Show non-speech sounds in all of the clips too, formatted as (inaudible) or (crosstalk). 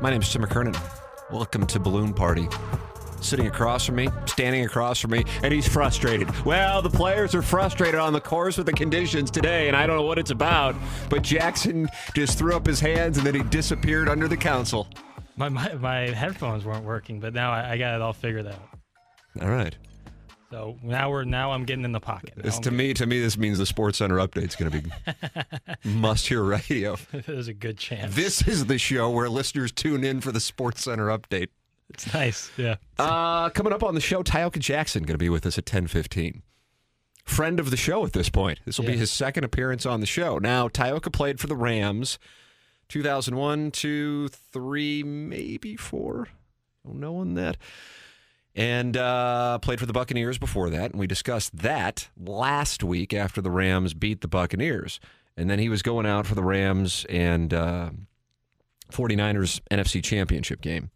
My name is Tim McKernan. Welcome to Balloon Party. Sitting across from me, standing across from me, and he's frustrated. Well, the players are frustrated on the course with the conditions today, and I don't know what it's about. But Jackson just threw up his hands and then he disappeared under the council. My, my, my headphones weren't working, but now I, I got it all figured out. All right. So now we're now I'm getting in the pocket. This to me, to me, this means the Sports Center update's going to be (laughs) must-hear radio. (laughs) There's a good chance. This is the show where listeners tune in for the Sports Center update. it's nice. Yeah. Uh, coming up on the show, Tyoka Jackson going to be with us at ten fifteen. Friend of the show at this point. This will be his second appearance on the show. Now, Tyoka played for the Rams, two thousand one, two, three, maybe four. Don't know on that. And uh, played for the Buccaneers before that, and we discussed that last week after the Rams beat the Buccaneers. And then he was going out for the Rams and uh, 49ers NFC Championship game.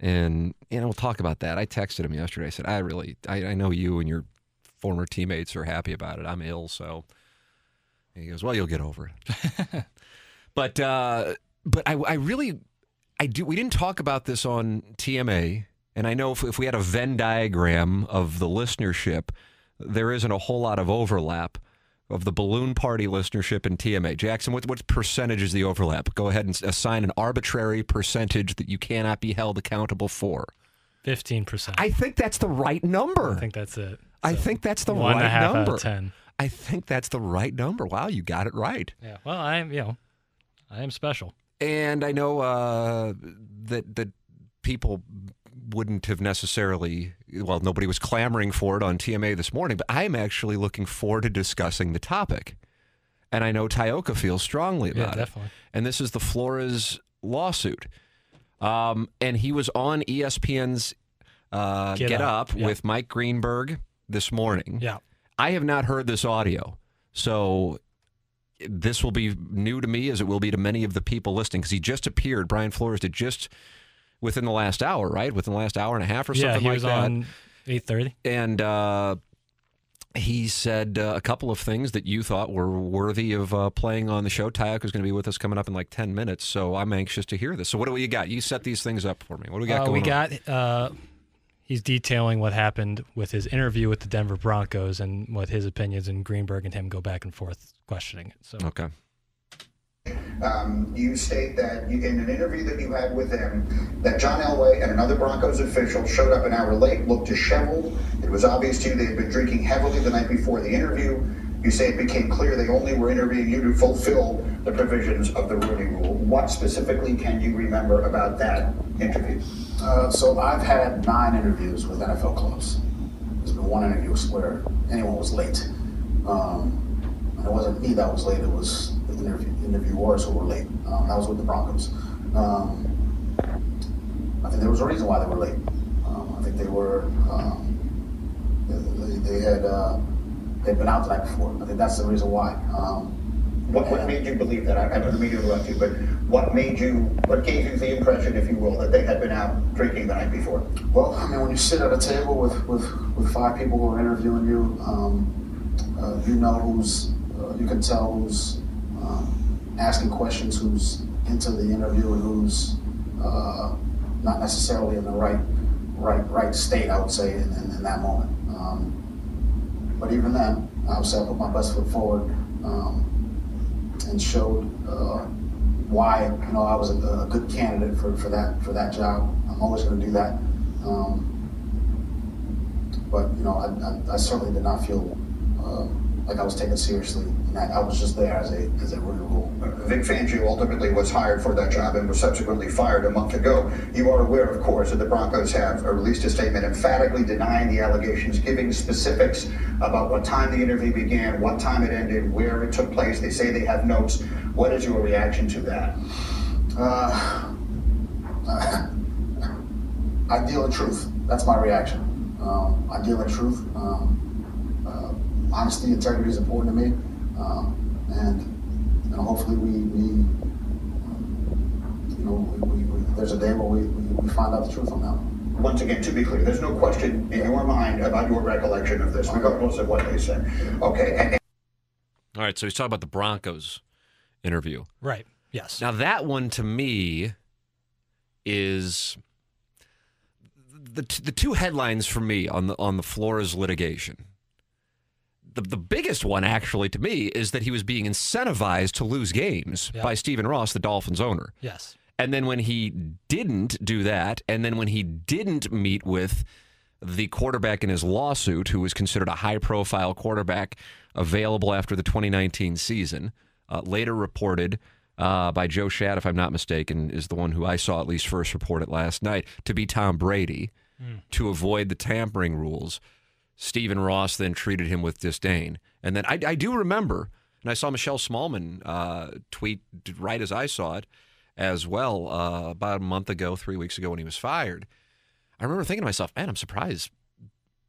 And you know, we'll talk about that. I texted him yesterday. I said, I really, I, I know you and your former teammates are happy about it. I'm ill, so. And he goes, well, you'll get over it. (laughs) but, uh, but I, I really, I do. We didn't talk about this on TMA, and I know if, if we had a Venn diagram of the listenership, there isn't a whole lot of overlap of the balloon party listenership and TMA. Jackson, what what percentage is the overlap? Go ahead and assign an arbitrary percentage that you cannot be held accountable for. Fifteen percent. I think that's the right number. I think that's it. I think that's the one and right a half number. out of ten. I think that's the right number. Wow, you got it right. Yeah. Well, I am. You know, I am special. And I know uh, that that people wouldn't have necessarily well, nobody was clamoring for it on TMA this morning, but I'm actually looking forward to discussing the topic. And I know Tyoka feels strongly Yeah, about it. And this is the Flores lawsuit. Um, and he was on ESPN's uh, Get, Get Up, Up, yeah. with Mike Greenberg this morning. Yeah. I have not heard this audio. So this will be new to me as it will be to many of the people listening because he just appeared. Brian Flores did just within the last hour, right? Within the last hour and a half or Yeah. something He like was that. on eight thirty. And uh, he said uh, a couple of things that you thought were worthy of uh, playing on the show. Tyak is going to be with us coming up in like 10 minutes. So I'm anxious to hear this. So what do you got? You set these things up for me. What do we got Uh, going we on? got. Uh, he's detailing what happened with his interview with the Denver Broncos and what his opinions and Greenberg and him go back and forth questioning it. So Okay. Um, you state that you, in an interview that you had with him, that John Elway and another Broncos official showed up an hour late, looked disheveled. It was obvious to you they had been drinking heavily the night before the interview. You say it became clear they only were interviewing you to fulfill the provisions of the Rooney Rule. What specifically can you remember about that interview? Uh, so I've had nine interviews with NFL clubs. There's been one interview where anyone was late. Um, and it wasn't me that was late, it was interview, interviewers who were late. Um, that was with the Broncos. Um, I think there was a reason why they were late. Um, I think they were, um, they, they had uh, they'd been out the night before. I think that's the reason why. Um, What, what made you believe that? I, I don't mean to interrupt you, but what made you, what gave you the impression, if you will, that they had been out drinking the night before? Well, I mean, when you sit at a table with, with, with five people who are interviewing you, um, uh, you know who's, uh, you can tell who's asking questions, who's into the interview, and who's uh, not necessarily in the right, right, right state. I would say in, in, in that moment. Um, but even then, obviously, I put my best foot forward um, and showed uh, why you know I was a, a, good candidate for, for that for that job. I'm always going to do that. Um, but you know, I, I, I, certainly did not feel uh, like I was taken seriously. I, I was just there as a as a role. Vic Fangio ultimately was hired for that job and was subsequently fired a month ago. You are aware, of course, that the Broncos have released a statement emphatically denying the allegations, giving specifics about what time the interview began, what time it ended, where it took place. They say they have notes. What is your reaction to that? Uh, (laughs) I deal in truth. That's my reaction. Um, I deal in truth. Um, uh, honesty, integrity is important to me, um, and know, hopefully we, we you know, we, we, there's a day where we, we, find out the truth on that. Once again, to be clear, there's no question in your mind about your recollection of this, regardless of what they said. Okay. And, and All right. So he's talking about the Broncos interview. Right. Yes. Now that one to me is the the two headlines for me on the on the Flores litigation. The, the biggest one, actually, to me, is that he was being incentivized to lose games yep. by Stephen Ross, the Dolphins owner. Yes. And then when he didn't do that, and then when he didn't meet with the quarterback in his lawsuit, who was considered a high profile quarterback available after the 2019 season, uh, later reported uh, by Joe Schad, if I'm not mistaken, is the one who I saw at least first report it last night, to be Tom Brady mm. to avoid the tampering rules. Stephen Ross then treated him with disdain. And then I, I do remember, and I saw Michelle Smallman uh, tweet right as I saw it as well uh, about a month ago, three weeks ago when he was fired. I remember thinking to myself, man, I'm surprised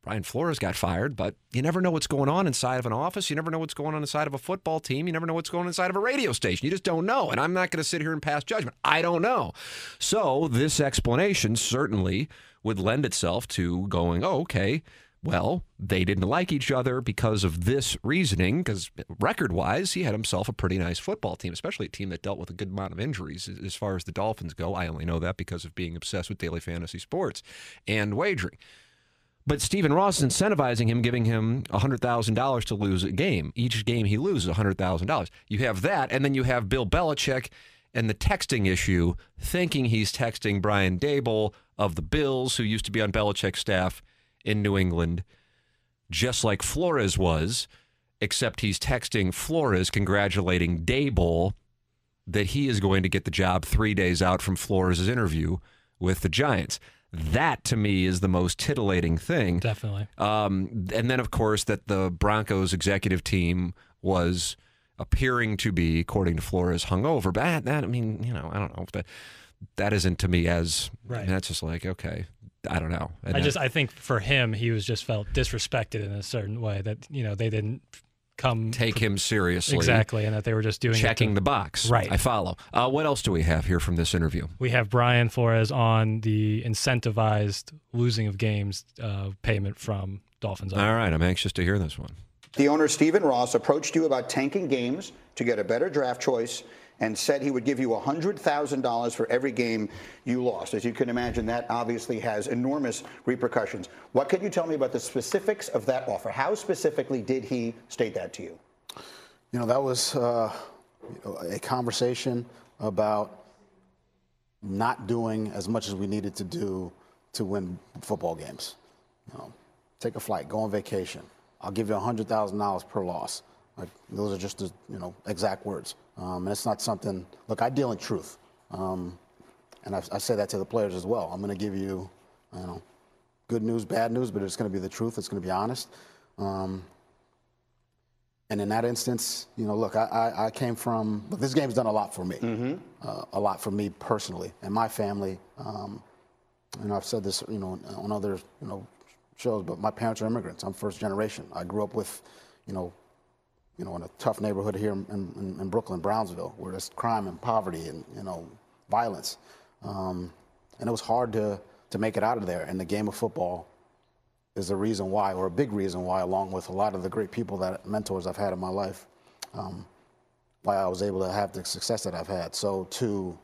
Brian Flores got fired, but you never know what's going on inside of an office. You never know what's going on inside of a football team. You never know what's going on inside of a radio station. You just don't know. And I'm not going to sit here and pass judgment. I don't know. So this explanation certainly would lend itself to going, oh, okay, well, they didn't like each other because of this reasoning, because record wise, he had himself a pretty nice football team, especially a team that dealt with a good amount of injuries as far as the Dolphins go. I only know that because of being obsessed with daily fantasy sports and wagering. But Stephen Ross is incentivizing him, giving him $100,000 to lose a game. Each game he loses $100,000. You have that, and then you have Bill Belichick and the texting issue, thinking he's texting Brian Daboll of the Bills, who used to be on Belichick's staff in New England, just like Flores was, except he's texting Flores congratulating Daboll that he is going to get the job three days out from Flores' interview with the Giants. That to me is the most titillating thing. Definitely. Um, and then, of course, that the Broncos executive team was appearing to be, according to Flores, hungover. But that, I mean, you know, I don't know if that that isn't to me as right. that's just like okay, I don't know. And I just I think for him, he was just felt disrespected in a certain way that you know they didn't come take him seriously exactly, and that they were just doing checking to, the box. Right, I follow. Uh, what else do we have here from this interview? We have Brian Flores on the incentivized losing of games uh, payment from Dolphins. All right, I'm anxious to hear this one. The owner Stephen Ross approached you about tanking games to get a better draft choice and said he would give you $100,000 for every game you lost. As you can imagine, that obviously has enormous repercussions. What can you tell me about the specifics of that offer? How specifically did he state that to you? You know, that was uh, a conversation about not doing as much as we needed to do to win football games. You know, take a flight, go on vacation. I'll give you $100,000 per loss. Like, those are just the you know exact words. Um, and it's not something. Look, I deal in truth, um, and I, I say that to the players as well. I'm going to give you, you know, good news, bad news, but it's going to be the truth. It's going to be honest. Um, and in that instance, you know, look, I, I, I, came from. Look, this game's done a lot for me, mm-hmm. uh, a lot for me personally and my family. Um, you know, I've said this, you know, on other, you know, shows, but my parents are immigrants. I'm first generation. I grew up with, you know, you know, in a tough neighborhood here in, in, in Brooklyn, Brownsville, where there's crime and poverty and, you know, violence. Um, and it was hard to, to make it out of there. And the game of football is a reason why, or a big reason why, along with a lot of the great people that mentors I've had in my life, um, why I was able to have the success that I've had. So to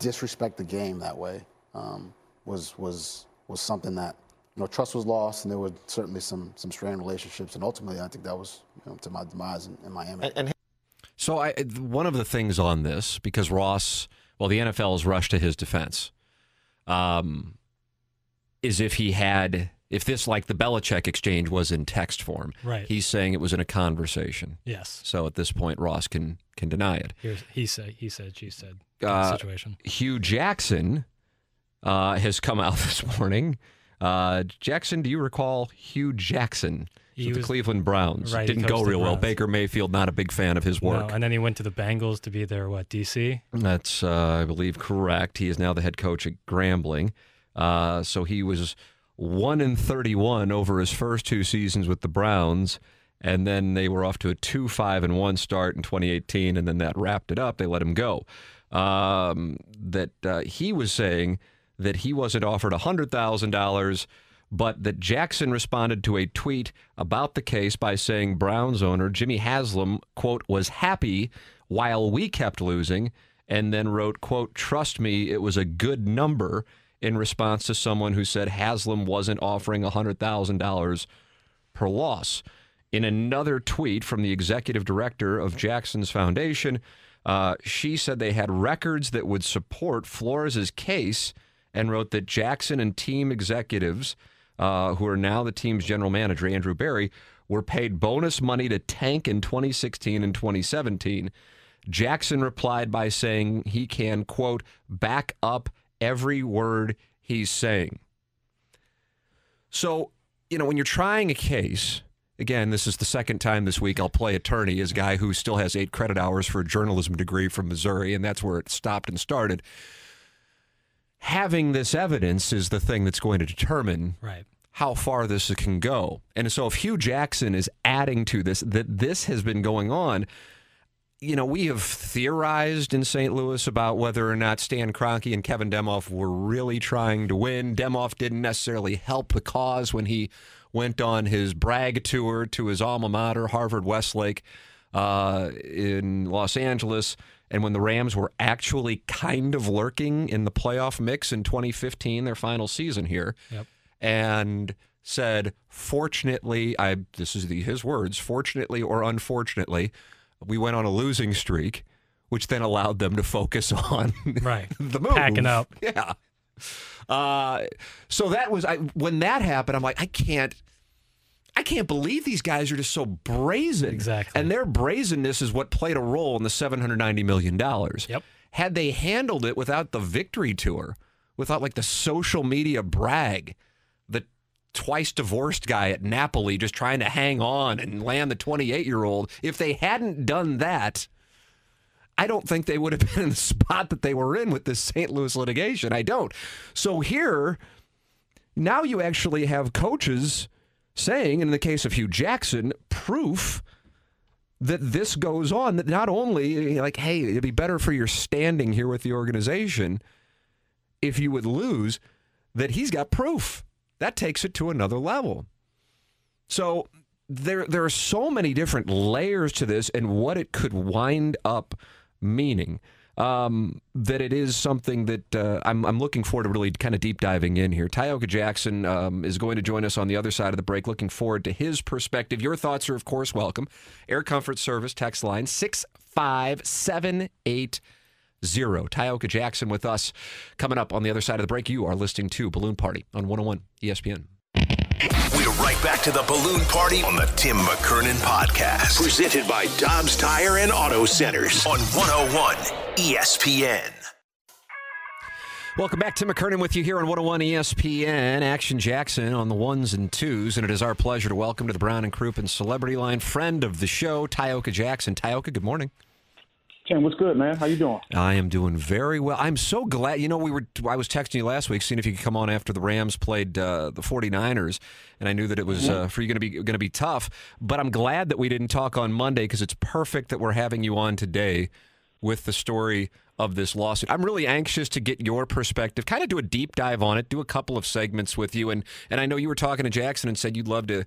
disrespect the game that way um, was was was something that you know, trust was lost, and there were certainly some some strained relationships, and ultimately, I think that was you know, to my demise in, in Miami. And, and So I one of the things on this because Ross, well, the NFL has rushed to his defense. Um, is if he had if this like the Belichick exchange was in text form. Right. He's saying it was in a conversation. Yes. So at this point, Ross can can deny it. Here's he said, he said, she said. Uh, situation. Hue Jackson uh, has come out (laughs) this morning. Uh, Jackson, do you recall Hue Jackson? He with the Cleveland Browns. right, Didn't go real well. Baker Mayfield, not a big fan of his work. No, and then he went to the Bengals to be their what DC. That's, uh, I believe, correct. He is now the head coach at Grambling. Uh, so he was one in thirty-one over his first two seasons with the Browns, and then they were off to a two-five and one start in 2018, and then that wrapped it up. They let him go. Um, that uh, he was saying that he wasn't offered hundred thousand dollars. But that Jackson responded to a tweet about the case by saying Browns owner Jimmy Haslam, quote, was happy while we kept losing, and then wrote, quote, trust me, it was a good number in response to someone who said Haslam wasn't offering $100,000 per loss. In another tweet from the executive director of Jackson's foundation, uh, she said they had records that would support Flores' case and wrote that Jackson and team executives, uh, who are now the team's general manager, Andrew Berry, were paid bonus money to tank in 2016 and 2017. Jackson replied by saying he can, quote, back up every word he's saying. So, you know, when you're trying a case, again, this is the second time this week I'll play attorney as a guy who still has eight credit hours for a journalism degree from Missouri, and that's where it stopped and started. Having this evidence is the thing that's going to determine Right. how far this can go. And so if Hue Jackson is adding to this, that this has been going on, you know, we have theorized in St. Louis about whether or not Stan Kroenke and Kevin Demoff were really trying to win. Demoff didn't necessarily help the cause when he went on his brag tour to his alma mater, Harvard Westlake, uh, in Los Angeles. And when the Rams were actually kind of lurking in the playoff mix in 2015, their final season here, Yep. and said, "Fortunately, I this is the, his words. Fortunately or unfortunately, we went on a losing streak, which then allowed them to focus (laughs) on Right. the move, Packing up. Yeah. Uh, so that was I when that happened. I'm like, I can't. I can't believe these guys are just so brazen. Exactly. And their brazenness is what played a role in the $790 million. Yep. Had they handled it without the victory tour, without like the social media brag, the twice divorced guy at Napoli just trying to hang on and land the 28 year old, if they hadn't done that, I don't think they would have (laughs) been in the spot that they were in with this St. Louis litigation. I don't. So here, now you actually have coaches saying, and in the case of Hue Jackson, proof that this goes on. That not only, like, hey, it'd be better for your standing here with the organization if you would lose, that he's got proof. That takes it to another level. So there, there are so many different layers to this and what it could wind up meaning um, that it is something that uh, I'm, I'm looking forward to really kind of deep diving in here. Tyoka Jackson um, is going to join us on the other side of the break. Looking forward to his perspective. Your thoughts are, of course, welcome. Air Comfort Service text line 65780. Tyoka Jackson with us coming up on the other side of the break. You are listening to Balloon Party on 101 ESPN. We're right back to the balloon party on the Tim McKernan podcast. Presented by Dobbs Tire and Auto Centers on 101 ESPN. Welcome back. Tim McKernan with you here on 101 ESPN. Action Jackson on the ones and twos. And it is our pleasure to welcome to the Brown and Crouppen Celebrity Line friend of the show, Tyoka Jackson. Tyoka, good morning. Tim, what's good, man? How you doing? I am doing very well. I'm so glad. You know, we were I was texting you last week, seeing if you could come on after the Rams played uh, the 49ers, and I knew that it was uh, for you going to be going to be tough. But I'm glad that we didn't talk on Monday because it's perfect that we're having you on today with the story of this lawsuit. I'm really anxious to get your perspective, kind of do a deep dive on it, do a couple of segments with you, and and I know you were talking to Jackson and said you'd love to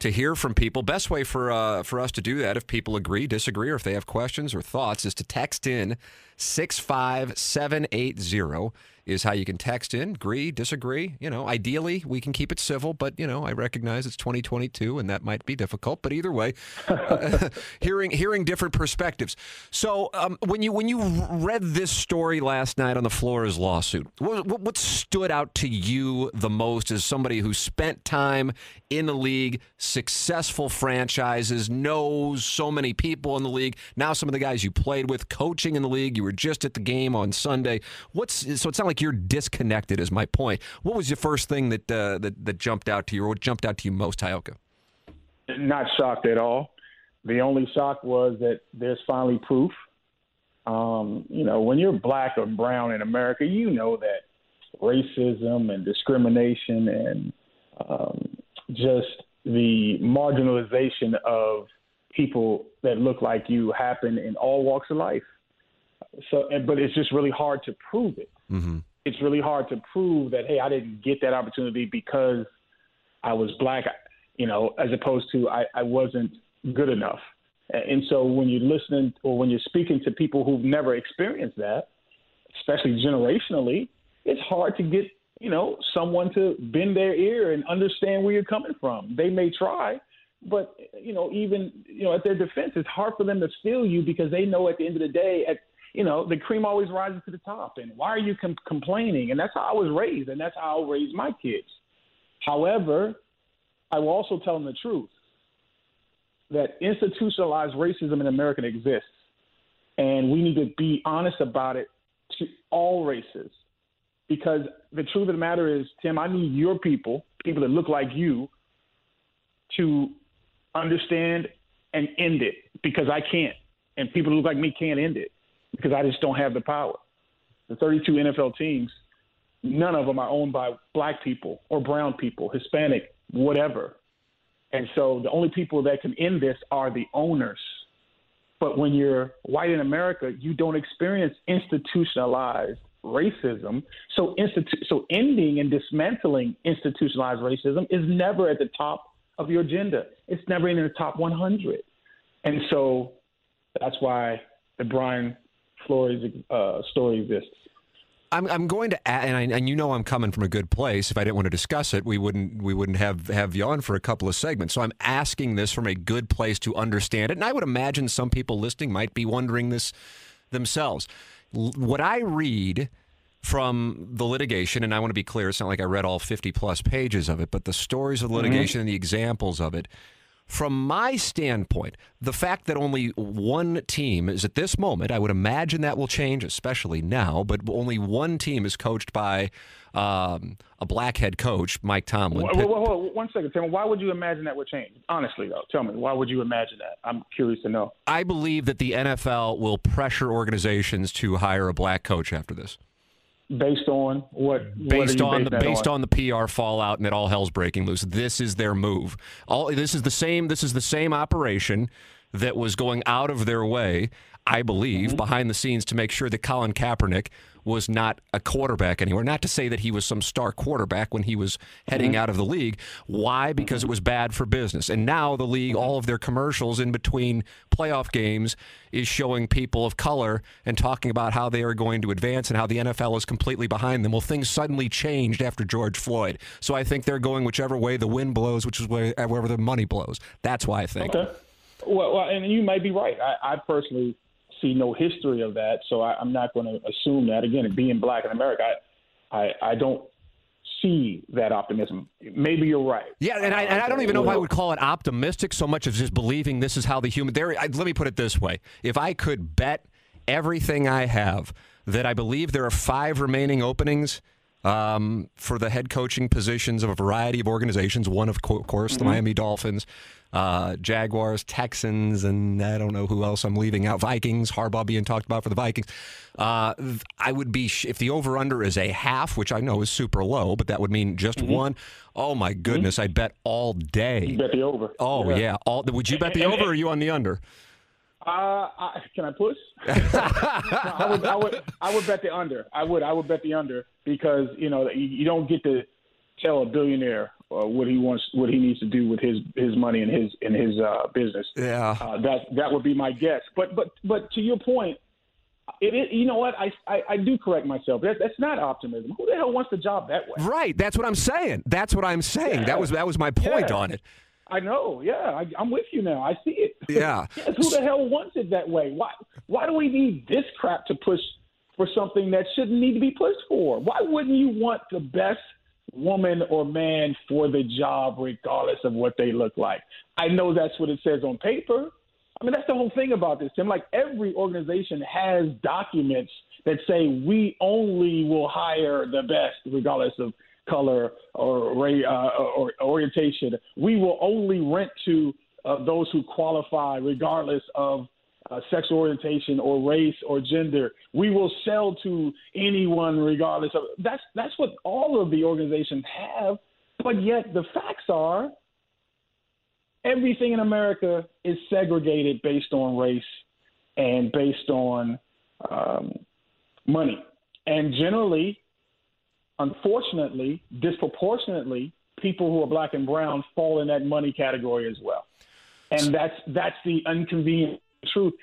to hear from people. Best way for uh, for us to do that, if people agree, disagree, or if they have questions or thoughts, is to text in 65780 is how you can text in, agree, disagree. You know, ideally, we can keep it civil, but, you know, I recognize it's 2022 and that might be difficult. But either way, (laughs) uh, (laughs) hearing hearing different perspectives. So um, when you when you read this story last night on the Flores lawsuit, what, what, what stood out to you the most as somebody who spent time in the league, successful franchises, knows so many people in the league, now some of the guys you played with, coaching in the league, you were just at the game on Sunday. What's so it's not like you're disconnected. Is my point. What was your first thing that uh, that that jumped out to you, or what jumped out to you most, Tyoka? Not shocked at all. The only shock was that there's finally proof. Um, you know, when you're black or brown in America, you know that racism and discrimination and um, just the marginalization of people that look like you happen in all walks of life. So, but it's just really hard to prove it. Mm-hmm. It's really hard to prove that hey, I didn't get that opportunity because I was black, you know, as opposed to I, I wasn't good enough. And so when you're listening or when you're speaking to people who've never experienced that, especially generationally, it's hard to get you know someone to bend their ear and understand where you're coming from. They may try, but you know even you know at their defense, it's hard for them to feel you because they know at the end of the day, at you know the cream always rises to the top. And why are you com- complaining? And that's how I was raised, and that's how I'll raise my kids. However, I will also tell them the truth that institutionalized racism in America exists, and we need to be honest about it to all races. Because the truth of the matter is, Tim, I need your people, people that look like you, to understand and end it because I can't. And people who look like me can't end it because I just don't have the power. The 32 NFL teams, none of them are owned by black people or brown people, Hispanic, whatever. And so the only people that can end this are the owners. But when you're white in America, you don't experience institutionalized racism. So, institu- so ending and dismantling institutionalized racism is never at the top of your agenda. It's never in the top 100. And so that's why the Brian Flores uh, story exists. I'm, I'm going to add, and, I, and you know I'm coming from a good place. If I didn't want to discuss it, we wouldn't we wouldn't have have you on for a couple of segments. So I'm asking this from a good place to understand it, and I would imagine some people listening might be wondering this themselves. L- what I read from the litigation, and I want to be clear, it's not like I read all 50 plus pages of it, but the stories of the litigation and the examples of it. From my standpoint, the fact that only one team is at this moment, I would imagine that will change, especially now, but only one team is coached by um, a black head coach, Mike Tomlin. Whoa, whoa, whoa, one second, Tim. Why would you imagine that would change? Honestly, though, tell me, why would you imagine that? I'm curious to know. I believe that the NFL will pressure organizations to hire a black coach after this. Based on what? Based what on the based based on? the PR fallout and that all hell's breaking loose. This is their move. All this is the same. This is the same operation that was going out of their way, I believe, Mm-hmm. behind the scenes to make sure that Colin Kaepernick was not a quarterback anymore. Not to say that he was some star quarterback when he was heading Mm-hmm. out of the league. Why? Because it was bad for business. And now the league, all of their commercials in between playoff games, is showing people of color and talking about how they are going to advance and how the NFL is completely behind them. Well, things suddenly changed after George Floyd. So I think they're going whichever way the wind blows, which is where- wherever the money blows. That's why I think. Okay. Well, well, and you may be right. I, I personally see no history of that, so I, I'm not going to assume that. Again, being black in America, I, I, I don't see that optimism. Maybe you're right. Yeah, and I, and I don't even know if I would call it optimistic so much as just believing this is how the human. There, I, let me put it this way: if I could bet everything I have that I believe there are five remaining openings um, for the head coaching positions of a variety of organizations. One, of co- course, the Miami Dolphins, uh, Jaguars, Texans, and I don't know who else I'm leaving out. Vikings, Harbaugh being talked about for the Vikings. Uh, I would be sh- if the over under is a half, which I know is super low, but that would mean just one. Oh my goodness, I'd bet all day. You bet the over. Oh yeah. All would you bet the over or are you on the under? Uh, I, can I push? (laughs) No, I would, I would, I would bet the under. I would, I would bet the under because you know you, you don't get to tell a billionaire uh, what he wants, what he needs to do with his his money and his and his uh, business. Yeah. Uh, that that would be my guess. But but but to your point, it is, you know what? I, I, I do correct myself. That, that's not optimism. Who the hell wants the job that way? Right. That's what I'm saying. That's what I'm saying. Yeah. That was that was my point yeah. on it. I know. Yeah, I, am with you now. I see it. (laughs) Yeah. yes, who the hell wants it that way? Why? Why do we need this crap to push for something that shouldn't need to be pushed for? Why wouldn't you want the best woman or man for the job, regardless of what they look like? I know that's what it says on paper. I mean, that's the whole thing about this, Tim. Like every organization has documents that say we only will hire the best, regardless of color or, uh, or orientation. We will only rent to uh, those who qualify, regardless of uh, sexual orientation or race or gender. We will sell to anyone, regardless of. That's that's what all of the organizations have. But yet the facts are everything in America is segregated based on race and based on um, money. And generally, unfortunately, disproportionately, people who are black and brown fall in that money category as well. And that's that's the inconvenient truth.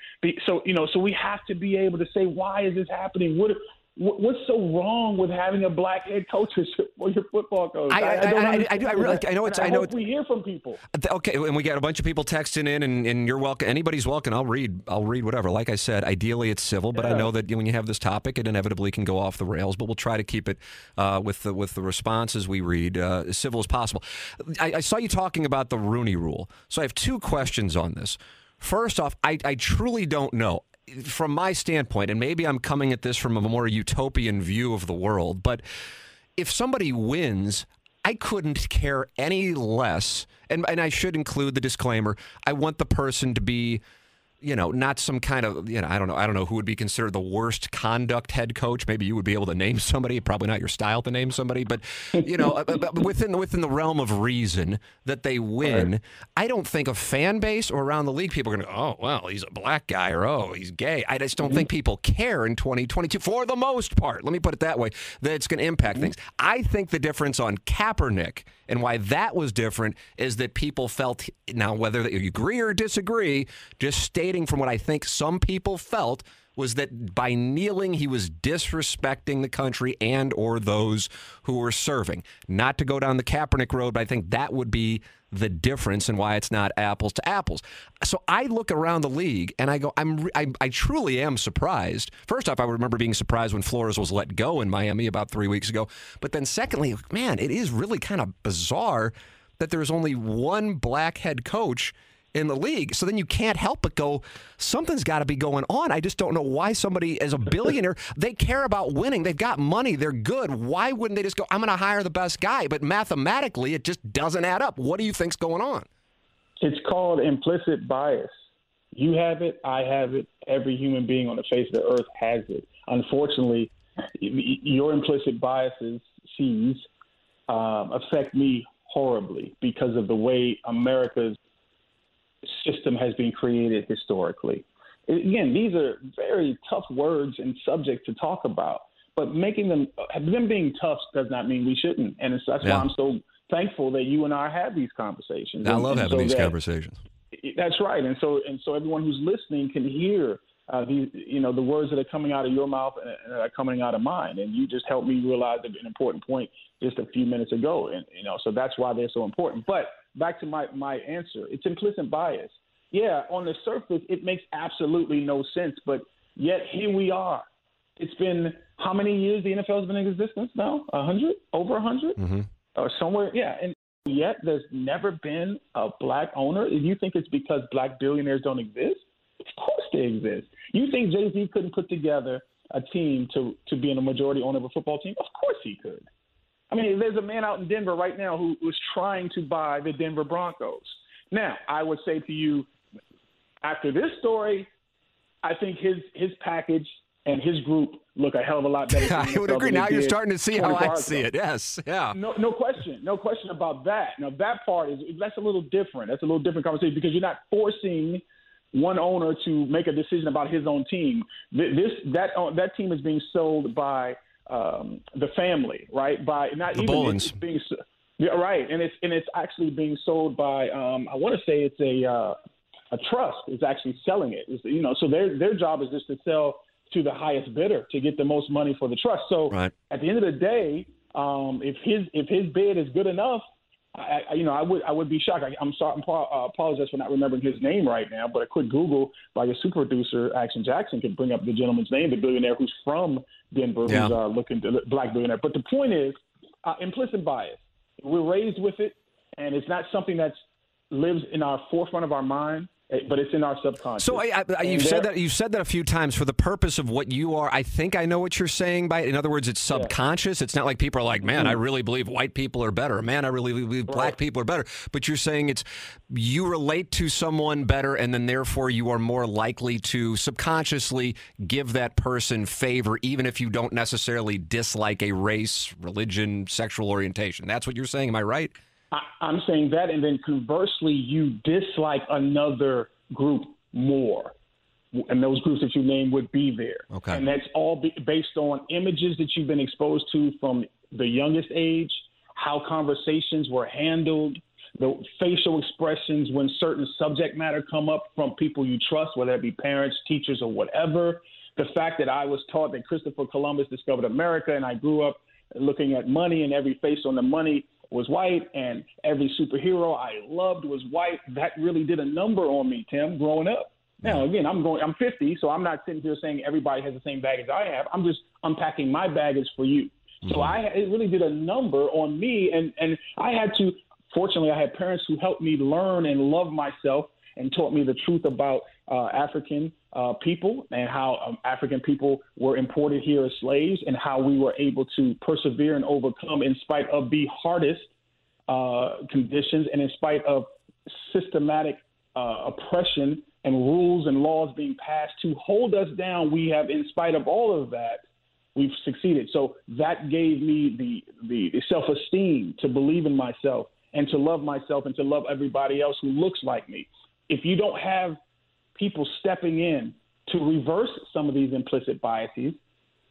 So you know, so we have to be able to say, why is this happening? What What's so wrong with having a black head coach for (laughs) your football coach? I, I, I, I, I, I really, I know it's. I, know we hear from people. Okay, and we got a bunch of people texting in, and, and you're welcome. Anybody's welcome. I'll read. I'll read whatever. Like I said, ideally it's civil, but yeah. I know that when you have this topic, it inevitably can go off the rails. But we'll try to keep it uh, with the with the responses we read uh, as civil as possible. I, I saw you talking about the Rooney Rule, so I have two questions on this. First off, I, I truly don't know from my standpoint, and maybe I'm coming at this from a more utopian view of the world, but if somebody wins, I couldn't care any less. And, and I should include the disclaimer I want the person to be you know, not some kind of, you know, I don't know, I don't know who would be considered the worst conduct head coach. Maybe you would be able to name somebody. Probably not your style to name somebody, but you know, uh, within within the realm of reason that they win. Right. I don't think a fan base or around the league people are going to go, oh well, he's a black guy or oh he's gay. I just don't mm-hmm. think people care in 2022 for the most part. Let me put it that way. That it's going to impact mm-hmm. things. I think the difference on Kaepernick and why that was different is that people felt now whether you agree or disagree, just stating from what I think some people felt was that by kneeling he was disrespecting the country and or those who were serving. Not to go down the Kaepernick road, but I think that would be the difference and why it's not apples to apples. So I look around the league and I go, I'm, I, I truly am surprised. First off, I remember being surprised when Flores was let go in Miami about three weeks ago. But then secondly, man, it is really kind of bizarre that there's only one black head coach in the league. So then you can't help but go, something's got to be going on. I just don't know why somebody, as a billionaire, (laughs) they care about winning. They've got money. They're good. Why wouldn't they just go, I'm going to hire the best guy? But mathematically, it just doesn't add up. What do you think's going on? It's called implicit bias. You have it. I have it. Every human being on the face of the earth has it. Unfortunately, your implicit biases, C's, um, affect me horribly because of the way America's system has been created historically. Again, these are very tough words and subjects to talk about, but making them them being tough does not mean we shouldn't, and that's yeah. why I'm so thankful that you and I have these conversations. I love having so these that, conversations. That's right, and so and so everyone who's listening can hear uh, the you know the words that are coming out of your mouth and that are coming out of mine, and you just helped me realize an important point just a few minutes ago, and you know so that's why they're so important. But back to my, my answer. It's implicit bias. Yeah, on the surface, it makes absolutely no sense, but yet here we are. It's been how many years the NFL has been in existence now? A hundred? Over a 100 mm-hmm. Or somewhere? Yeah, and yet there's never been a black owner. If you think it's because black billionaires don't exist, of course they exist. You think Jay Z couldn't put together a team to to be in a majority owner of a football team? Of course he could. I mean, there's a man out in Denver right now who was trying to buy the Denver Broncos. Now, I would say to you, after this story, I think his his package and his group look a hell of a lot better. (laughs) I would agree. Now you're starting to see how I see it. Yes, yeah. No, no question, no question about that. Now that part is that's a little different. That's a little different conversation because you're not forcing one owner to make a decision about his own team. This that uh, that team is being sold by um, the family, right? By not the even Bowlens. being yeah, right, and it's and it's actually being sold by um, I want to say it's a uh, a trust is actually selling it. It's, you know, so their their job is just to sell to the highest bidder to get the most money for the trust. So Right. at the end of the day, um, if his if his bid is good enough, I, I, you know, I would I would be shocked. I, I'm sorry, I uh, apologize for not remembering his name right now, but a quick Google by your super producer Action Jackson could bring up the gentleman's name, the billionaire who's from Denver, Yeah. who's uh, looking to black billionaire. But the point is, uh, implicit bias. We're raised with it, and it's not something that lives in our forefront of our mind, but it's in our subconscious. So I, I, you've there- said that you've said that a few times for the purpose of what you are. I think I know what you're saying by it. In other words, it's subconscious. It's not like people are like, "Man, I mm-hmm. really believe white people are better." "Man, I really believe black people are better." But you're saying it's you relate to someone better, and then therefore you are more likely to subconsciously give that person favor, even if you don't necessarily dislike a race, religion, sexual orientation. That's what you're saying. Am I right? I, I'm saying that, and then conversely, you dislike another group more, and those groups that you name would be there. Okay. And that's all be, based on images that you've been exposed to from the youngest age, how conversations were handled, the facial expressions when certain subject matter come up from people you trust, whether it be parents, teachers, or whatever. The fact that I was taught that Christopher Columbus discovered America, and I grew up looking at money, and every face on the money was white, and every superhero I loved was white. That really did a number on me, Tim, growing up. Now, again, I'm going. I'm 50, so I'm not sitting here saying everybody has the same baggage I have. I'm just unpacking my baggage for you. So I, it really did a number on me, and and I had to. Fortunately, I had parents who helped me learn and love myself, and taught me the truth about uh, African uh, people and how um, African people were imported here as slaves, and how we were able to persevere and overcome in spite of the hardest uh, conditions and in spite of systematic uh, oppression and rules and laws being passed to hold us down. We have, in spite of all of that, we've succeeded. So that gave me the, the, the self esteem to believe in myself and to love myself and to love everybody else who looks like me. If you don't have people stepping in to reverse some of these implicit biases,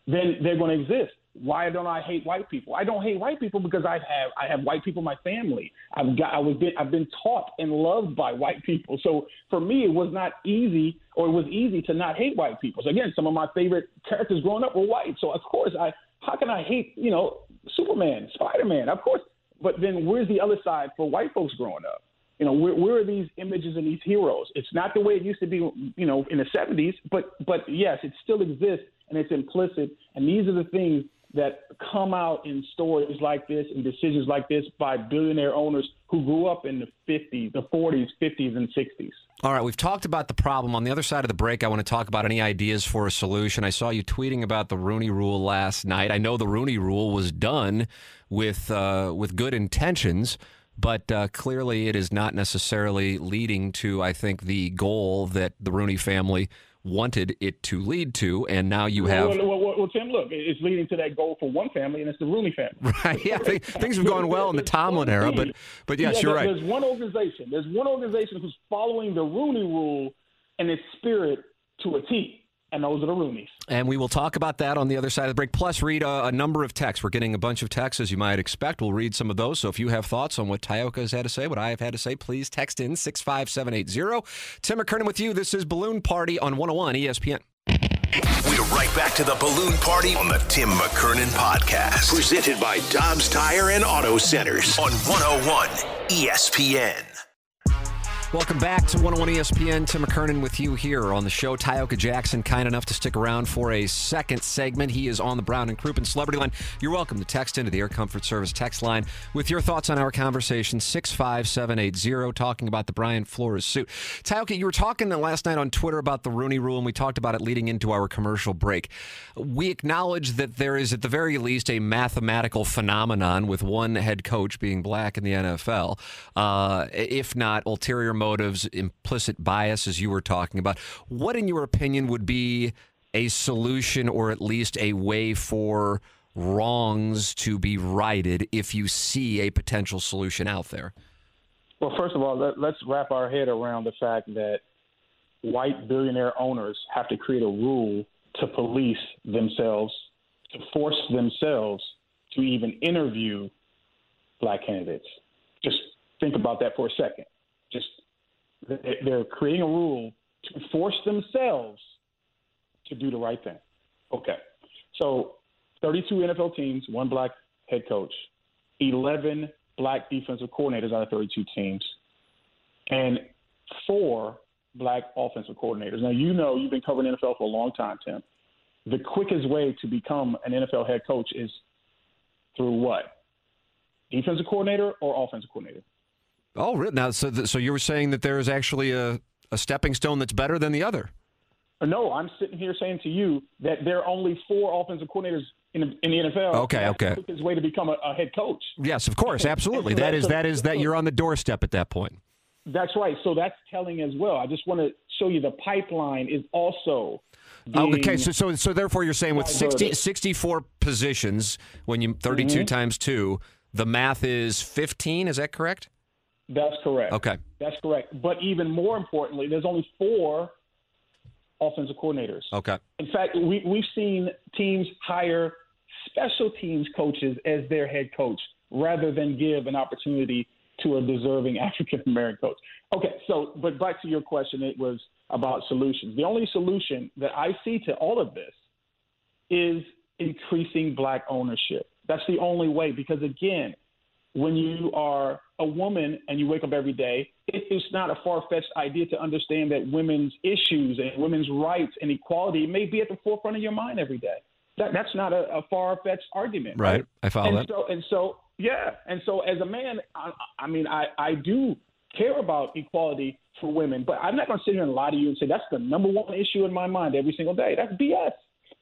then they're going to exist. Why don't I hate white people? I don't hate white people because I have I have white people in my family. I've got I was been, I've been taught and loved by white people. So for me, it was not easy, or it was easy to not hate white people. So again, some of my favorite characters growing up were white. So of course, I how can I hate you know Superman, Spider Man? Of course, but then where's the other side for white folks growing up? You know, where, where are these images and these heroes? It's not the way it used to be, you know, in the 70s, but but yes, it still exists and it's implicit. And these are the things that come out in stories like this and decisions like this by billionaire owners who grew up in the 50s, the 40s, 50s, and 60s. All right, we've talked about the problem. On the other side of the break, I want to talk about any ideas for a solution. I saw you tweeting about the Rooney Rule last night. I know the Rooney Rule was done with uh, with good intentions, but uh, clearly it is not necessarily leading to, I think, the goal that the Rooney family wanted it to lead to. And now you have. Well, well, well, well, Tim, look, it's leading to that goal for one family, and it's the Rooney family. (laughs) Right. Yeah. th- Things have gone well in the Tomlin era, but but yes, Yeah, you're right. There's one organization. There's one organization who's following the Rooney Rule and its spirit to a T, and those are the Rooneys. And we will talk about that on the other side of the break. Plus, read a, a number of texts. We're getting a bunch of texts, as you might expect. We'll read some of those. So if you have thoughts on what Tyoka has had to say, what I have had to say, please text in 65780. Tim McKernan with you. This is Balloon Party on 101 ESPN. We're right back to the balloon party on the Tim McKernan podcast. Presented by Dobbs Tire and Auto Centers on 101 ESPN. Welcome back to 101 ESPN. Tim McKernan with you here on the show. Tyoka Jackson, kind enough to stick around for a second segment. He is on the Brown and Crouppen Celebrity Line. You're welcome to text into the Air Comfort Service text line with your thoughts on our conversation, 65780, talking about the Brian Flores suit. Tyoka, you were talking last night on Twitter about the Rooney Rule, and we talked about it leading into our commercial break. We acknowledge that there is, at the very least, a mathematical phenomenon with one head coach being black in the NFL, uh, if not ulterior motives, implicit bias, as you were talking about. What, in your opinion, would be a solution or at least a way for wrongs to be righted if you see a potential solution out there? Well, first of all, let, let's wrap our head around the fact that white billionaire owners have to create a rule to police themselves, to force themselves to even interview black candidates. Just think about that for a second. Just they're creating a rule to force themselves to do the right thing. Okay. So 32 NFL teams, one black head coach, 11 black defensive coordinators out of 32 teams, and four black offensive coordinators. Now, you know, you've been covering NFL for a long time, Tim. The quickest way to become an NFL head coach is through what? Defensive coordinator or offensive coordinator? Oh, really? Now, so, th- so you were saying that there is actually a, a stepping stone that's better than the other? No, I'm sitting here saying to you that there are only four offensive coordinators in the, in the NFL. Okay, okay. the quickest way to become a, a head coach. Yes, of course, (laughs) absolutely. So that is a, that is that you're on the doorstep at that point. That's right. So that's telling as well. I just want to show you the pipeline is also. Being, Okay, so so so therefore you're saying with 60, 64 positions when you 32 Mm-hmm. times 2, the math is 15, is that correct? That's correct. Okay. That's correct. But even more importantly, there's only four offensive coordinators. Okay. In fact, we, we've seen teams hire special teams coaches as their head coach rather than give an opportunity to a deserving (laughs) African American coach. Okay, so, but back to your question, it was about solutions. The only solution that I see to all of this is increasing black ownership. That's the only way because, again, when you are a woman and you wake up every day, it is not a far fetched idea to understand that women's issues and women's rights and equality may be at the forefront of your mind every day. That, that's not a, a far fetched argument. Right. I follow and that. So, and so, yeah. And so, as a man, I, I mean, I, I do care about equality for women, but I'm not going to sit here and lie to you and say that's the number one issue in my mind every single day. That's BS.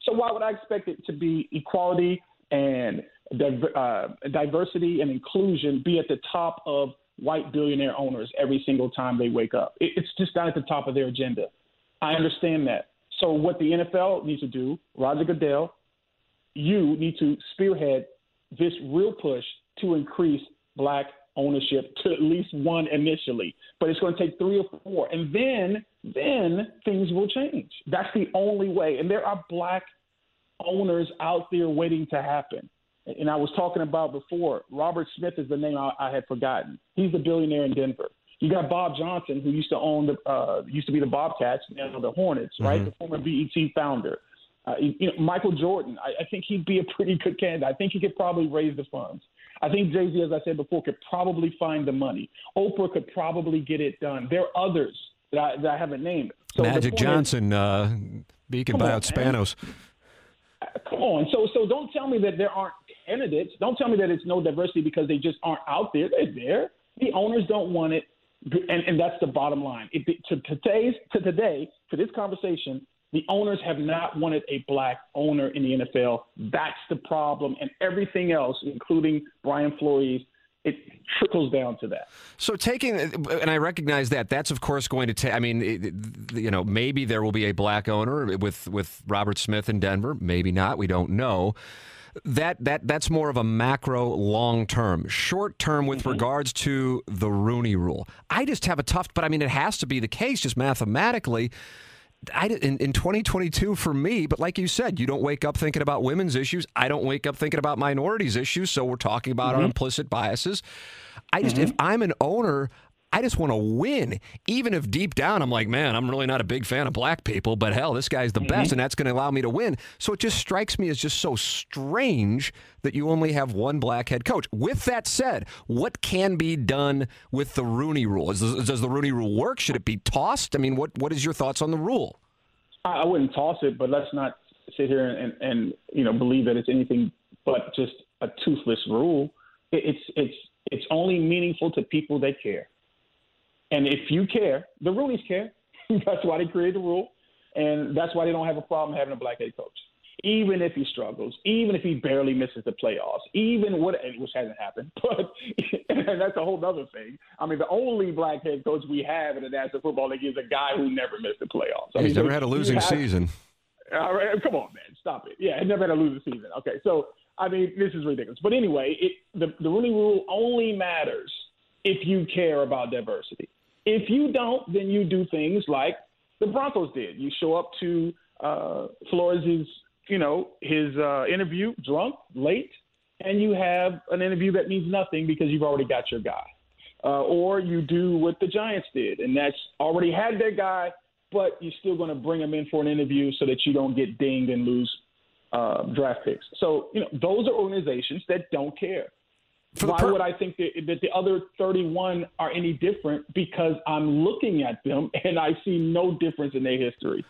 So why would I expect it to be equality and uh, diversity and inclusion be at the top of white billionaire owners every single time they wake up? It's just not at the top of their agenda. I understand that. So what the NFL needs to do, Roger Goodell, you need to spearhead this real push to increase black ownership to at least one initially. But it's going to take three or four. And then then things will change. That's the only way. And there are black owners out there waiting to happen. And I was talking about before, Robert Smith is the name I, I had forgotten. He's the billionaire in Denver. You got Bob Johnson, who used to own the uh, used to be the Bobcats, now the Hornets, right? The former BET founder. Uh, you know, Michael Jordan. I, I think he'd be a pretty good candidate. I think he could probably raise the funds. I think Jay Z, as I said before, could probably find the money. Oprah could probably get it done. There are others that I, that I haven't named. So Magic point is- Johnson, uh, he can Come buy on, out man. Spanos. Come on. So so don't tell me that there aren't candidates. Don't tell me that it's no diversity because they just aren't out there. They're there. The owners don't want it, and, and that's the bottom line. It, to today's to today to this conversation, the owners have not wanted a black owner in the NFL. That's the problem, and everything else, including Brian Flores, it trickles down to that. So taking, and I recognize that that's of course going to take. I mean, you know, maybe there will be a black owner with with Robert Smith in Denver. Maybe not. We don't know. That that that's more of a macro, long term, short term with mm-hmm. regards to the Rooney Rule. I just have a tough, but I mean, it has to be the case just mathematically. I, in, in 2022 for me, but like you said, you don't wake up thinking about women's issues. I don't wake up thinking about minorities issues. So we're talking about our mm-hmm. implicit biases. I just, if mm-hmm. I'm an owner, I just want to win. Even if deep down I'm like, man, I'm really not a big fan of black people, but hell, this guy's the mm-hmm. best, and that's going to allow me to win. So it just strikes me as just so strange that you only have one black head coach. With that said, what can be done with the Rooney Rule? Is, does the Rooney Rule work? Should it be tossed? I mean, what what is your thoughts on the rule? I, I wouldn't toss it, but let's not sit here and, and you know believe that it's anything but just a toothless rule. It, it's it's it's only meaningful to people that care. And if you care, the Roonies care. (laughs) that's why they created the rule, and that's why they don't have a problem having a black head coach. Even if he struggles, even if he barely misses the playoffs, even what which hasn't happened, (laughs) but and that's a whole other thing. I mean, the only black head coach we have in the National Football League is a guy who never missed the playoffs. I He's mean, never had a losing have- season. all right, come on, man, stop it. Yeah, it never had a losing season. Okay, so I mean, this is ridiculous. But anyway, it, the the Rooney Rule only matters if you care about diversity. If you don't, then you do things like the Broncos did. You show up to uh, Flores's, you know, his uh, interview drunk, late, and you have an interview that means nothing because you've already got your guy. Uh, or you do what the Giants did, and that's already had their guy, but you're still going to bring him in for an interview so that you don't get dinged and lose uh, draft picks. So you know those are organizations that don't care. Why per- would I think that, that the other 31 are any different? Because I'm looking at them (laughs) and I see no difference in their history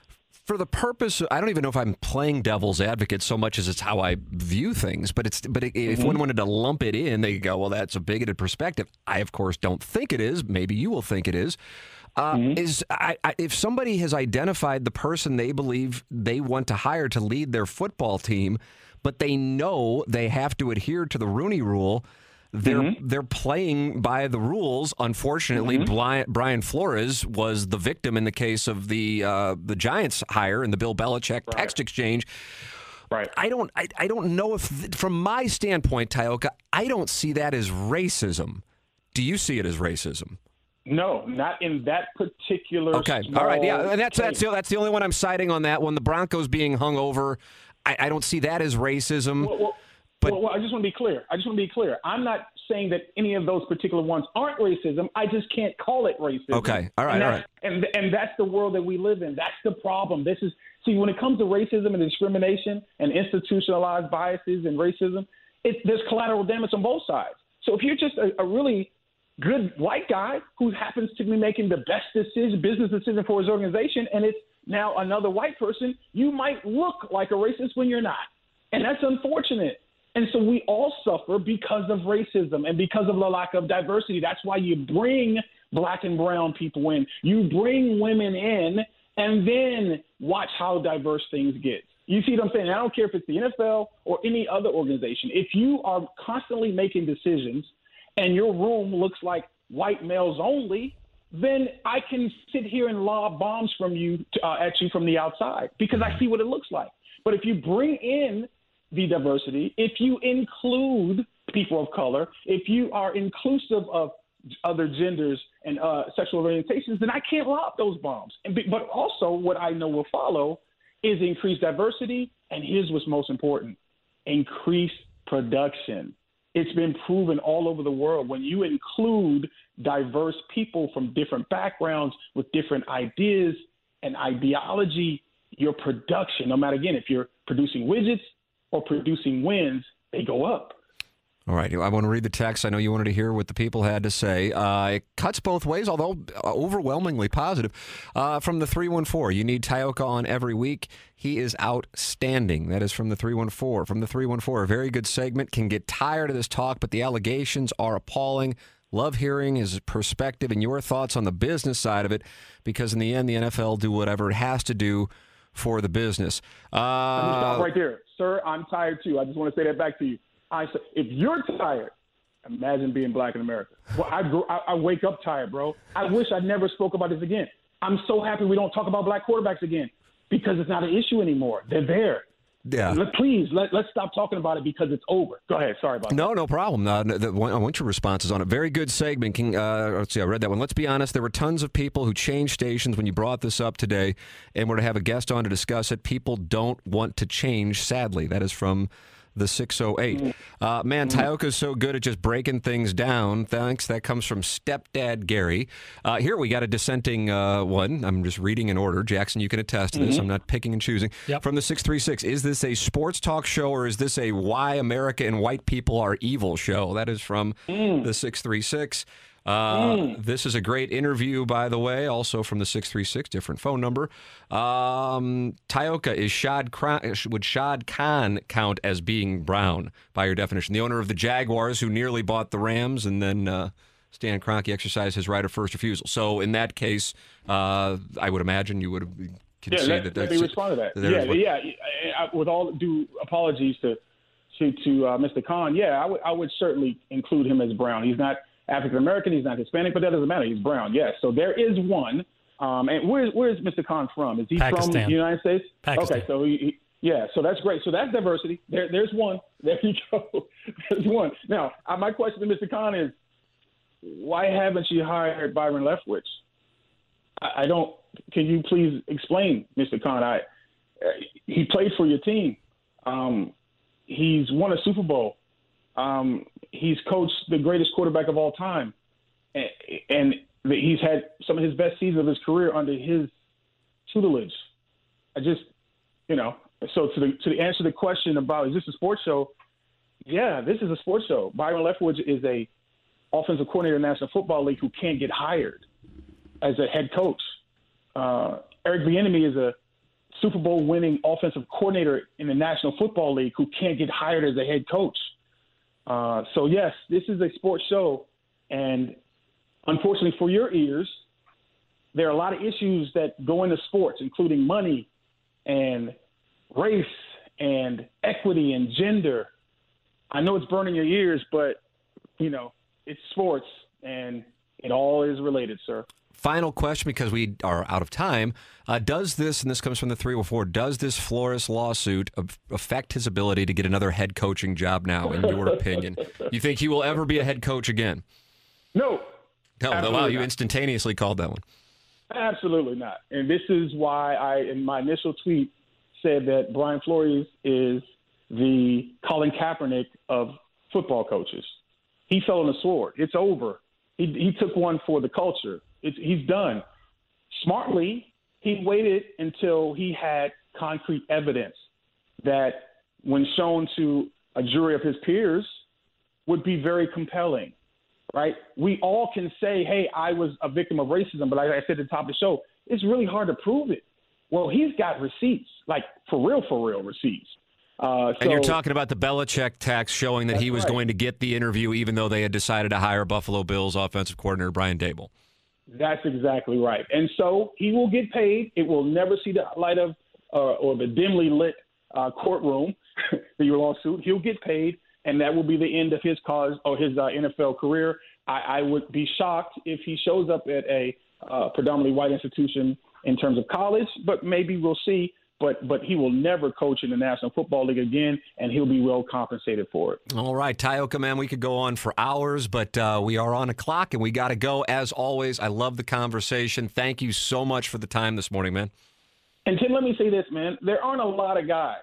for the purpose I don't even know if I'm playing devil's advocate so much as it's how I view things but it's but if mm-hmm. one wanted to lump it in they go well that's a bigoted perspective I of course don't think it is maybe you will think it is uh, mm-hmm. is I, I, if somebody has identified the person they believe they want to hire to lead their football team but they know they have to adhere to the Rooney rule they're mm-hmm. they're playing by the rules. Unfortunately, mm-hmm. Brian Flores was the victim in the case of the uh, the Giants hire and the Bill Belichick right. text exchange. Right. I don't. I, I don't know if, from my standpoint, Tyoka, I don't see that as racism. Do you see it as racism? No, not in that particular. Okay. All right. Yeah, and that's that's the, that's the only one I'm citing on that one. The Broncos being hung over. I, I don't see that as racism. Well, well, but well, well, I just want to be clear. I just want to be clear. I'm not saying that any of those particular ones aren't racism. I just can't call it racism. Okay. All right. And all right. And and that's the world that we live in. That's the problem. This is see when it comes to racism and discrimination and institutionalized biases and racism, it, there's collateral damage on both sides. So if you're just a, a really good white guy who happens to be making the best decision, business decision for his organization, and it's now another white person, you might look like a racist when you're not. And that's unfortunate. And so we all suffer because of racism and because of the lack of diversity. That's why you bring black and brown people in. You bring women in and then watch how diverse things get. You see what I'm saying? I don't care if it's the NFL or any other organization. If you are constantly making decisions and your room looks like white males only, then I can sit here and lob bombs from you uh, at you from the outside because I see what it looks like. But if you bring in the diversity, if you include people of color, if you are inclusive of other genders and uh, sexual orientations, then I can't lob those bombs. And, but also, what I know will follow is increased diversity, and here's what's most important: increased production. It's been proven all over the world when you include diverse people from different backgrounds with different ideas and ideology, your production, no matter again if you're producing widgets or producing wins, they go up. All right. I want to read the text. I know you wanted to hear what the people had to say. Uh, it cuts both ways, although overwhelmingly positive. Uh, from the 314, you need Tyoka on every week. He is outstanding. That is from the 314. From the 314, a very good segment. Can get tired of this talk, but the allegations are appalling. Love hearing his perspective and your thoughts on the business side of it, because in the end, the NFL do whatever it has to do for the business. Uh, stop right there, sir. I'm tired too. I just want to say that back to you. I said, if you're tired, imagine being black in America. Well, I, I, I wake up tired, bro. I wish I never spoke about this again. I'm so happy we don't talk about black quarterbacks again because it's not an issue anymore. They're there. Yeah. Let, please let let's stop talking about it because it's over. Go ahead. Sorry about no, that. No, no problem. Uh, the, I want your responses on it. Very good segment. King, uh, let's see. I read that one. Let's be honest. There were tons of people who changed stations when you brought this up today, and we're to have a guest on to discuss it. People don't want to change. Sadly, that is from the 608. Mm. Uh, man, mm. Tyoka's so good at just breaking things down. Thanks. That comes from Stepdad Gary. Uh, here we got a dissenting uh, one. I'm just reading in order. Jackson, you can attest to this. Mm-hmm. I'm not picking and choosing. Yep. From the 636, is this a sports talk show or is this a why America and white people are evil show? That is from mm. the 636. Uh, mm. This is a great interview, by the way, also from the 636, different phone number. Um, Tyoka, is Shad would Shad Khan count as being brown by your definition? The owner of the Jaguars who nearly bought the Rams and then uh, Stan Kroenke exercised his right of first refusal. So in that case, uh, I would imagine you would have yeah, let, that. Let me respond to that. Yeah, yeah. I, with all due apologies to to, to uh, Mr. Khan, yeah, I would I would certainly include him as brown. He's not – African American. He's not Hispanic, but that doesn't matter. He's brown. Yes. So there is one. Um, and where's where's Mr. Khan from? Is he Pakistan. from the United States? Pakistan. Okay. So he, he, yeah. So that's great. So that's diversity. There there's one. (laughs) There you go. there's one. Now uh, my question to Mr. Khan is, why haven't you hired Byron Leftwich? I, I don't. Can you please explain, Mr. Khan? I uh, he played for your team. Um, he's won a Super Bowl. Um, he's coached the greatest quarterback of all time, and, and he's had some of his best seasons of his career under his tutelage. I just, you know, so to the to the answer the question about is this a sports show? Yeah, this is a sports show. Byron Leftwich is a offensive coordinator in the National Football League who can't get hired as a head coach. Uh, Eric Bieniemy is a Super Bowl winning offensive coordinator in the National Football League who can't get hired as a head coach. Uh, so yes, this is a sports show, and unfortunately for your ears, there are a lot of issues that go into sports, including money and race and equity and gender. I know it's burning your ears, but you know it's sports, and it all is related, sir. Final question because we are out of time. Uh, does this, and this comes from the 304, does this Flores lawsuit affect his ability to get another head coaching job now, in your opinion? You think he will ever be a head coach again? No. No, wow, you instantaneously called that one. Absolutely not. And this is why I, in my initial tweet, said that Brian Flores is the Colin Kaepernick of football coaches. He fell on the sword. It's over. He, he took one for the culture. It's, he's done. Smartly, he waited until he had concrete evidence that, when shown to a jury of his peers, would be very compelling right? We all can say, hey, I was a victim of racism, but like I said at the top of the show, it's really hard to prove it. Well, he's got receipts, like for real, for real receipts. Uh, so, and you're talking about the Belichick tax showing that he was right. going to get the interview, even though they had decided to hire Buffalo Bills offensive coordinator Brian Daboll. That's exactly right. And so he will get paid. It will never see the light of uh, or the dimly lit uh, courtroom, (laughs) the lawsuit. He'll get paid and that will be the end of his cause or his uh, NFL career. I, I, would be shocked if he shows up at a uh, predominantly white institution in terms of college, but maybe we'll see. But but he will never coach in the National Football League again, and he'll be well compensated for it. All right, Tyoka, man, we could go on for hours, but uh, we are on a clock, and we got to go. As always, I love the conversation. Thank you so much for the time this morning, man. And Tim, let me say this, man. There aren't a lot of guys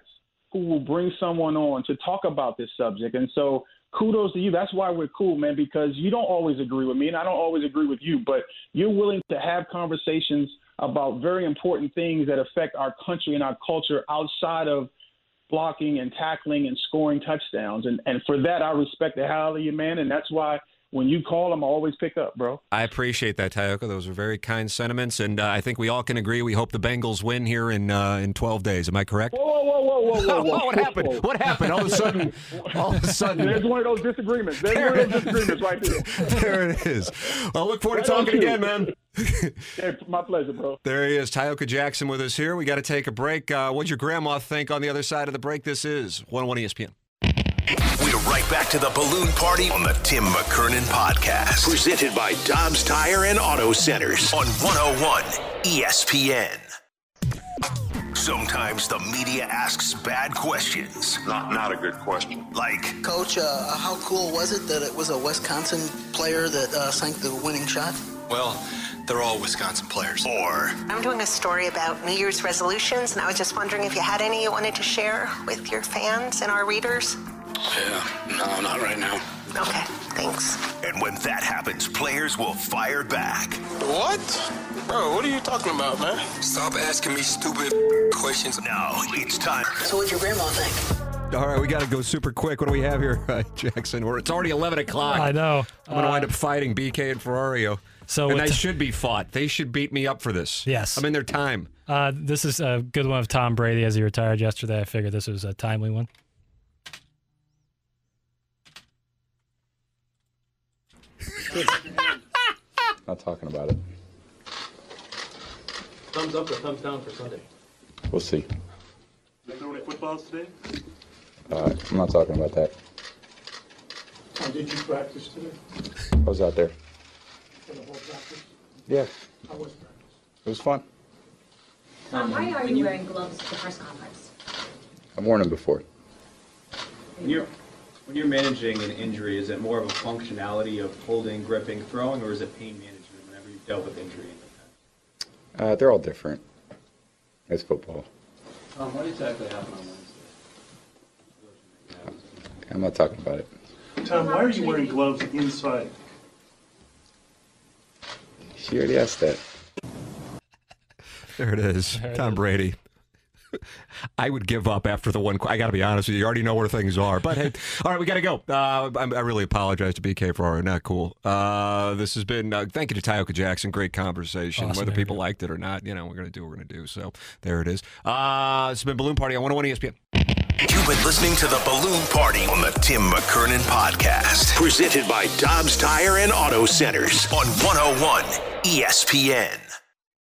who will bring someone on to talk about this subject. And so kudos to you. That's why we're cool, man, because you don't always agree with me and I don't always agree with you, but you're willing to have conversations about very important things that affect our country and our culture outside of blocking and tackling and scoring touchdowns. And and for that I respect the hell out of you, man, and that's why when you call them, I always pick up, bro. I appreciate that, Tyoka. Those are very kind sentiments, and uh, I think we all can agree. We hope the Bengals win here in uh, in 12 days. Am I correct? Whoa, whoa, whoa, whoa, whoa, whoa! (laughs) what happened? What happened? All of a sudden, (laughs) all of a sudden, there's one of those disagreements. There's there one of those disagreements right there. (laughs) there it is. Well, I look forward right to talking again, man. yeah, my pleasure, bro. There he is, Tyoka Jackson with us here. We got to take a break. Uh, what'd your grandma think on the other side of the break? This is 101 ESPN. We're right back to the balloon party on the Tim McKernan podcast. Presented by Dobbs Tire and Auto Centers on 101 ESPN. Sometimes the media asks bad questions. Not not a good question. Like, Coach, uh, how cool was it that it was a Wisconsin player that uh, sank the winning shot? Well, they're all Wisconsin players. Or I'm doing a story about New Year's resolutions, and I was just wondering if you had any you wanted to share with your fans and our readers. Yeah, no, not right now. Okay, thanks. And when that happens, players will fire back. What? Bro, what are you talking about, man? Stop asking me stupid questions. Now it's time. So what'd your grandma think? All right, we got to go super quick. What do we have here, (laughs) uh, Jackson? Or it's already 11 o'clock. I know. I'm going to uh, wind up fighting BK and Ferrario. So and they t- should be fought. They should beat me up for this. Yes. I'm in their time. Uh, this is a good one of Tom Brady as he retired yesterday. I figured this was a timely one. Not talking about it. Thumbs up or thumbs down for Sunday? We'll see. Is there any footballs today? Uh, I'm not talking about that. How did you practice today? I was out there. For the whole practice? Yeah, How was practice? it was fun. Um, why are you wearing gloves at the press conference? I've worn them before. You're, when you're managing an injury, is it more of a functionality of holding, gripping, throwing, or is it pain management whenever you've dealt with injury in the past? Uh, they're all different. It's football. Um, what exactly happened on Wednesday? I'm not talking about it. Tom, why are you wearing gloves inside? She already asked that. There it is. There Tom is. Brady. I would give up after the one. I got to be honest with you. You already know where things are. But hey, (laughs) all right, we got to go. Uh, I, I really apologize to BK for our not cool. Uh, this has been. Uh, thank you to Tyoka Jackson. Great conversation. Awesome Whether people interview. liked it or not, you know, we're gonna do what we're gonna do. So there it is. Uh, this has been Balloon Party on 101 ESPN. You've been listening to the Balloon Party on the Tim McKernan Podcast, presented by Dobbs Tire and Auto Centers on 101 ESPN.